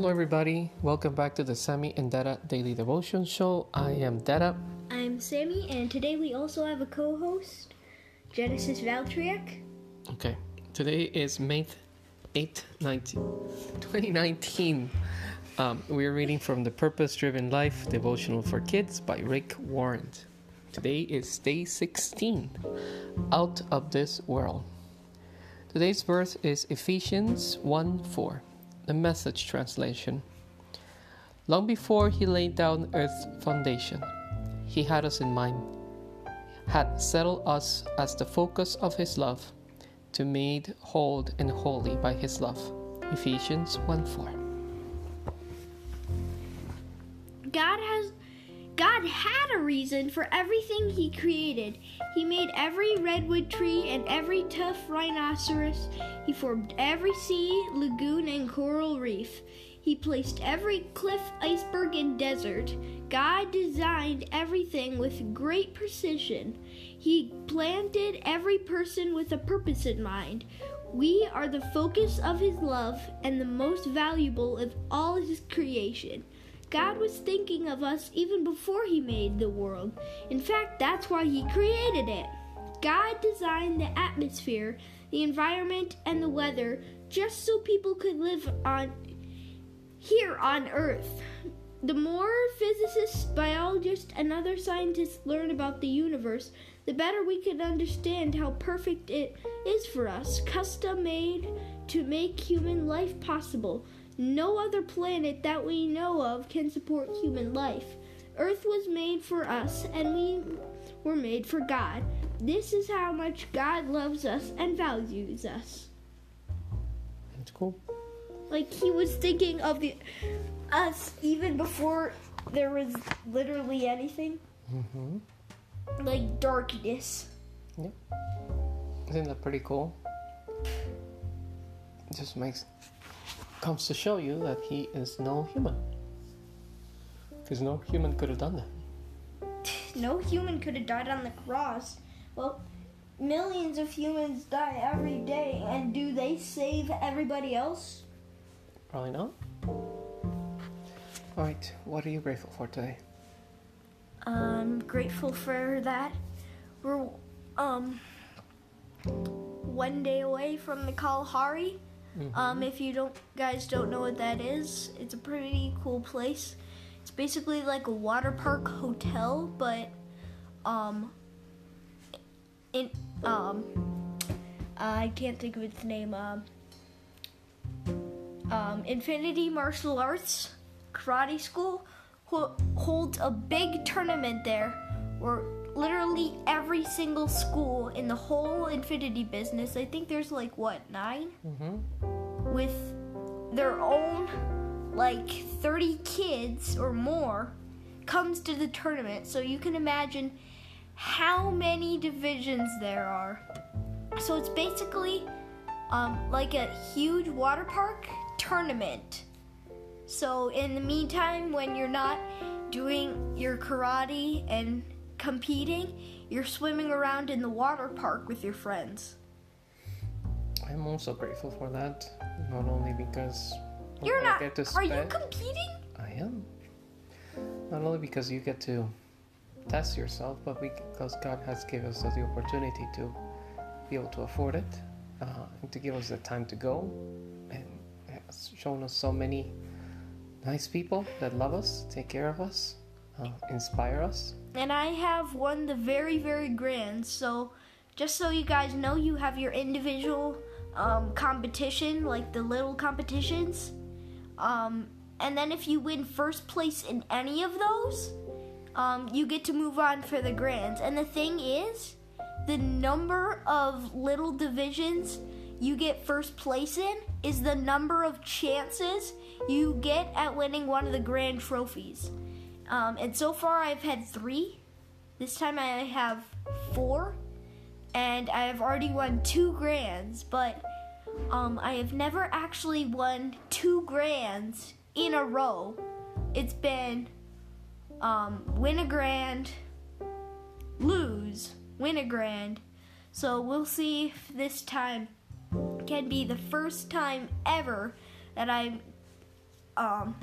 Hello, everybody. Welcome back to the Sammy and Dada Daily Devotion Show. I am Dada. I'm Sammy, and today we also have a co host, Genesis Valtriak. Okay, today is May 8th, 19, 2019. Um, we're reading from the Purpose Driven Life Devotional for Kids by Rick Warren. Today is day 16, Out of This World. Today's verse is Ephesians 1 4, the message translation. Long before he laid down earth's foundation, he had us in mind, had settled us as the focus of his love, to made whole and holy by his love. Ephesians 1 4. God has God had a reason for everything he created. He made every redwood tree and every tough rhinoceros. He formed every sea, lagoon, and coral reef. He placed every cliff, iceberg, and desert. God designed everything with great precision. He planted every person with a purpose in mind. We are the focus of His love and the most valuable of all His creation. God was thinking of us even before He made the world. In fact, that's why He created it. God designed the atmosphere, the environment, and the weather just so people could live on here on Earth. The more physicists, biologists, and other scientists learn about the universe, the better we can understand how perfect it is for us, custom made to make human life possible. No other planet that we know of can support human life. Earth was made for us, and we were made for God. This is how much God loves us and values us. That's cool. Like he was thinking of the us even before there was literally anything. Mm-hmm. Like darkness. Yep. Isn't that pretty cool? It Just makes comes to show you that he is no human. Because no human could have done that. No human could have died on the cross. Well, millions of humans die every day, and do they save everybody else? Probably not. Alright, what are you grateful for today? I'm grateful for that. We're um one day away from the Kalahari. Um, if you don't guys don't know what that is, it's a pretty cool place. It's basically like a water park hotel, but um in um I can't think of its name. Um, um, Infinity Martial Arts Karate School ho- holds a big tournament there where literally every single school in the whole Infinity business, I think there's like what, nine? Mm-hmm. With their own like 30 kids or more comes to the tournament. So you can imagine how many divisions there are. So it's basically um, like a huge water park tournament. So in the meantime, when you're not doing your karate and competing, you're swimming around in the water park with your friends. I'm also grateful for that. Not only because You're I not. get to Are you competing? I am. Not only because you get to test yourself, but because God has given us the opportunity to be able to afford it uh, and to give us the time to go and has shown us so many nice people that love us, take care of us, uh, inspire us. And I have won the very, very grand. So, just so you guys know, you have your individual um, competition, like the little competitions. Um, and then if you win first place in any of those, um, you get to move on for the grands. And the thing is, the number of little divisions you get first place in is the number of chances you get at winning one of the grand trophies. Um, and so far, I've had three. This time, I have four, and I have already won two grands. But um, I have never actually won two grands in a row. It's been um, win a grand, lose, win a grand. So we'll see if this time can be the first time ever that I'm um,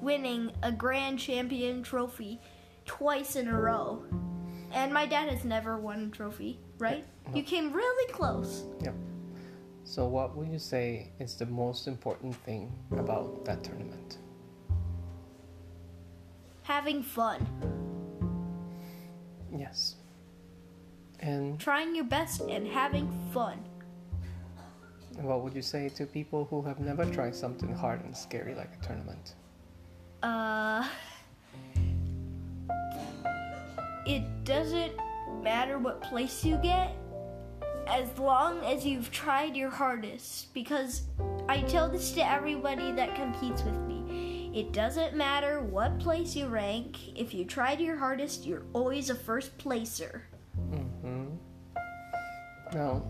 winning a grand champion trophy twice in a row. And my dad has never won a trophy, right? No. You came really close. Yep. So, what would you say is the most important thing about that tournament? Having fun, Yes. And trying your best, and having fun. what would you say to people who have never tried something hard and scary like a tournament? Uh, it doesn't matter what place you get as long as you've tried your hardest. Because I tell this to everybody that competes with me. It doesn't matter what place you rank, if you tried your hardest, you're always a first placer. Mm-hmm. Now,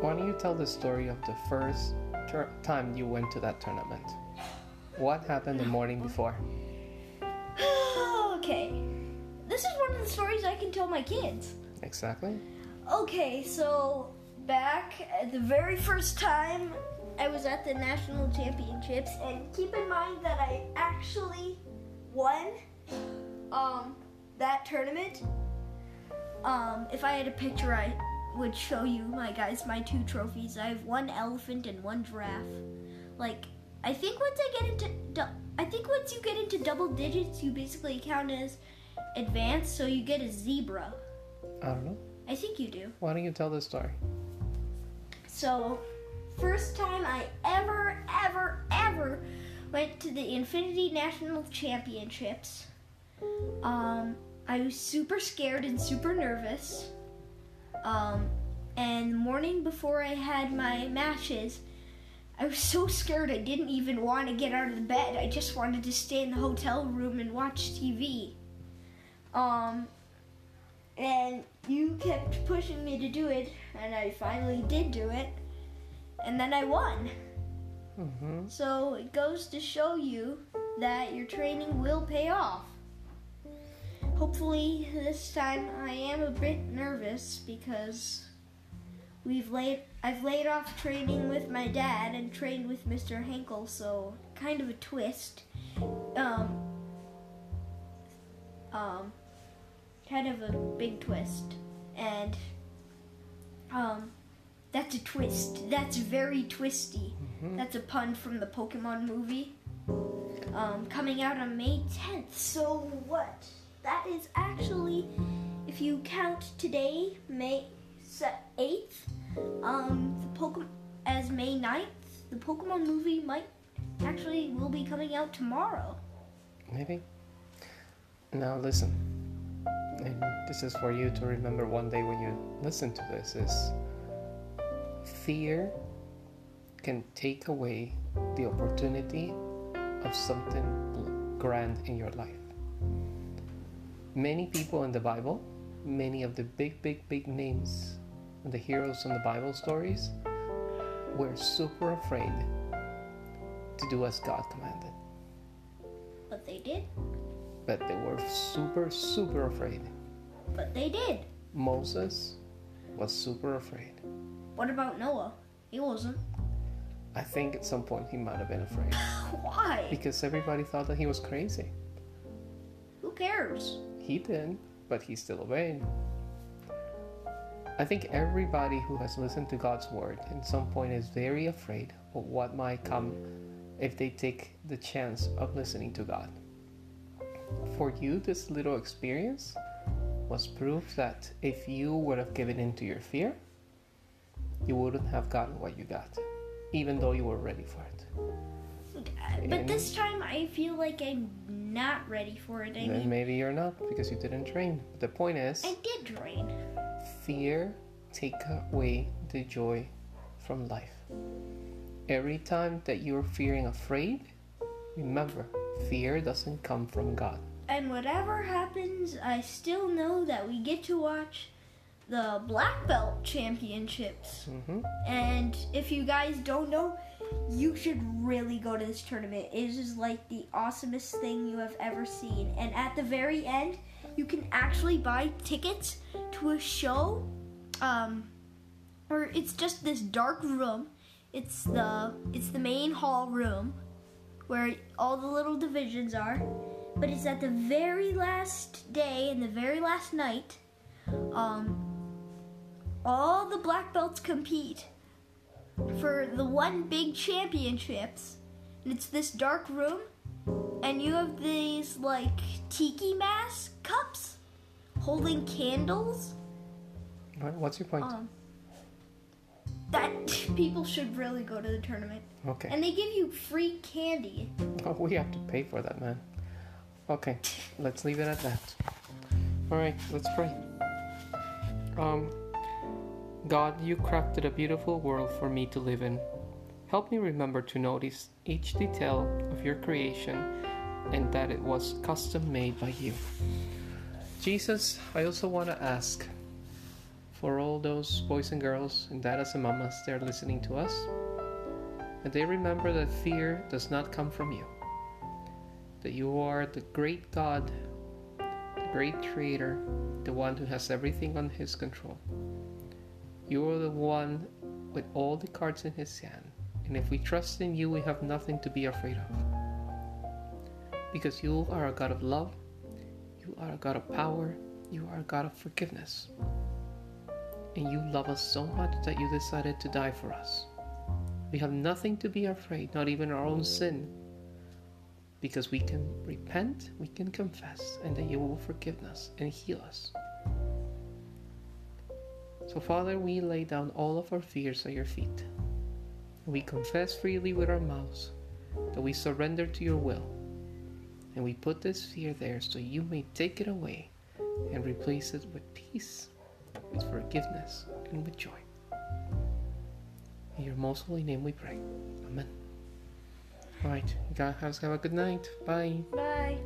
why don't you tell the story of the first tur- time you went to that tournament? What happened the morning before? okay, this is one of the stories I can tell my kids. Exactly. Okay, so back at the very first time I was at the national championships, and keep in mind that I actually won um, that tournament. Um, if I had a picture, I would show you my guys my two trophies. I have one elephant and one giraffe. Like I think once I get into du- I think once you get into double digits, you basically count as advanced, so you get a zebra. I don't know. I think you do. Why don't you tell this story? So, first time I ever, ever, ever went to the Infinity National Championships. Um, I was super scared and super nervous. Um, and the morning before I had my matches, I was so scared I didn't even want to get out of the bed. I just wanted to stay in the hotel room and watch TV. Um, and you kept pushing me to do it, and I finally did do it, and then I won. Mm-hmm. So it goes to show you that your training will pay off. Hopefully, this time I am a bit nervous because we've laid I've laid off training with my dad and trained with Mr. Henkel, so kind of a twist. Um, um, kind of a big twist, and um, that's a twist. That's very twisty. Mhm. That's a pun from the Pokemon movie. Um, coming out on May 10th. So what? That is actually, if you count today, May 8th, um, the as May 9th, the Pokemon movie might actually will be coming out tomorrow. Maybe. Now listen. And this is for you to remember one day when you listen to this is fear can take away the opportunity of something grand in your life. Many people in the Bible, many of the big, big, big names, the heroes in the Bible stories, were super afraid to do as God commanded. But they did. But they were super, super afraid. But they did. Moses was super afraid. What about Noah? He wasn't. I think at some point he might have been afraid Why? because everybody thought that he was crazy. Who cares? He didn't, but he still obeyed. I think everybody who has listened to God's word at some point is very afraid of what might come if they take the chance of listening to God. For you, this little experience was proof that if you would have given in to your fear, you wouldn't have gotten what you got, even though you were ready for it. Uh, but this time I feel like I'm not ready for it. I then mean, maybe you're not because you didn't train. But the point is, I did train. Fear take away the joy from life. Every time that you're fearing afraid, remember, fear doesn't come from God. And whatever happens, I still know that we get to watch the Black Belt Championships. hmm And if you guys don't know, you should really go to this tournament. It is like the awesomest thing you have ever seen. And at the very end, you can actually buy tickets to a show. Um, or it's just this dark room. It's the it's the main hall room where all the little divisions are. But it's at the very last day and the very last night. Um, all the black belts compete for the one big championships. And it's this dark room, and you have these like tiki mask cups holding candles. What- What's your point? Um, that people should really go to the tournament. okay. And they give you free candy. Oh, we have to pay for that, man. Okay, let's leave it at that. All right, let's pray. Um, God, you crafted a beautiful world for me to live in. Help me remember to notice each detail of your creation and that it was custom made by you. Jesus, I also want to ask for all those boys and girls and dadas and mamas that are listening to us, that they remember that fear does not come from you that you are the great God, the great Creator, the one who has everything on His control. You are the one with all the cards in His hand, and if we trust in you, we have nothing to be afraid of. Because you are a God of love, you are a God of power, you are a God of forgiveness. And you love us so much that you decided to die for us. We have nothing to be afraid, not even our own sin, because we can repent, we can confess, and that you will forgive us and heal us. So, Father, we lay down all of our fears at your feet. We confess freely with our mouths that we surrender to your will. And we put this fear there so you may take it away and replace it with peace, with forgiveness, and with joy. In your most holy name we pray. Amen. All right, you guys have a good night. Bye. Bye.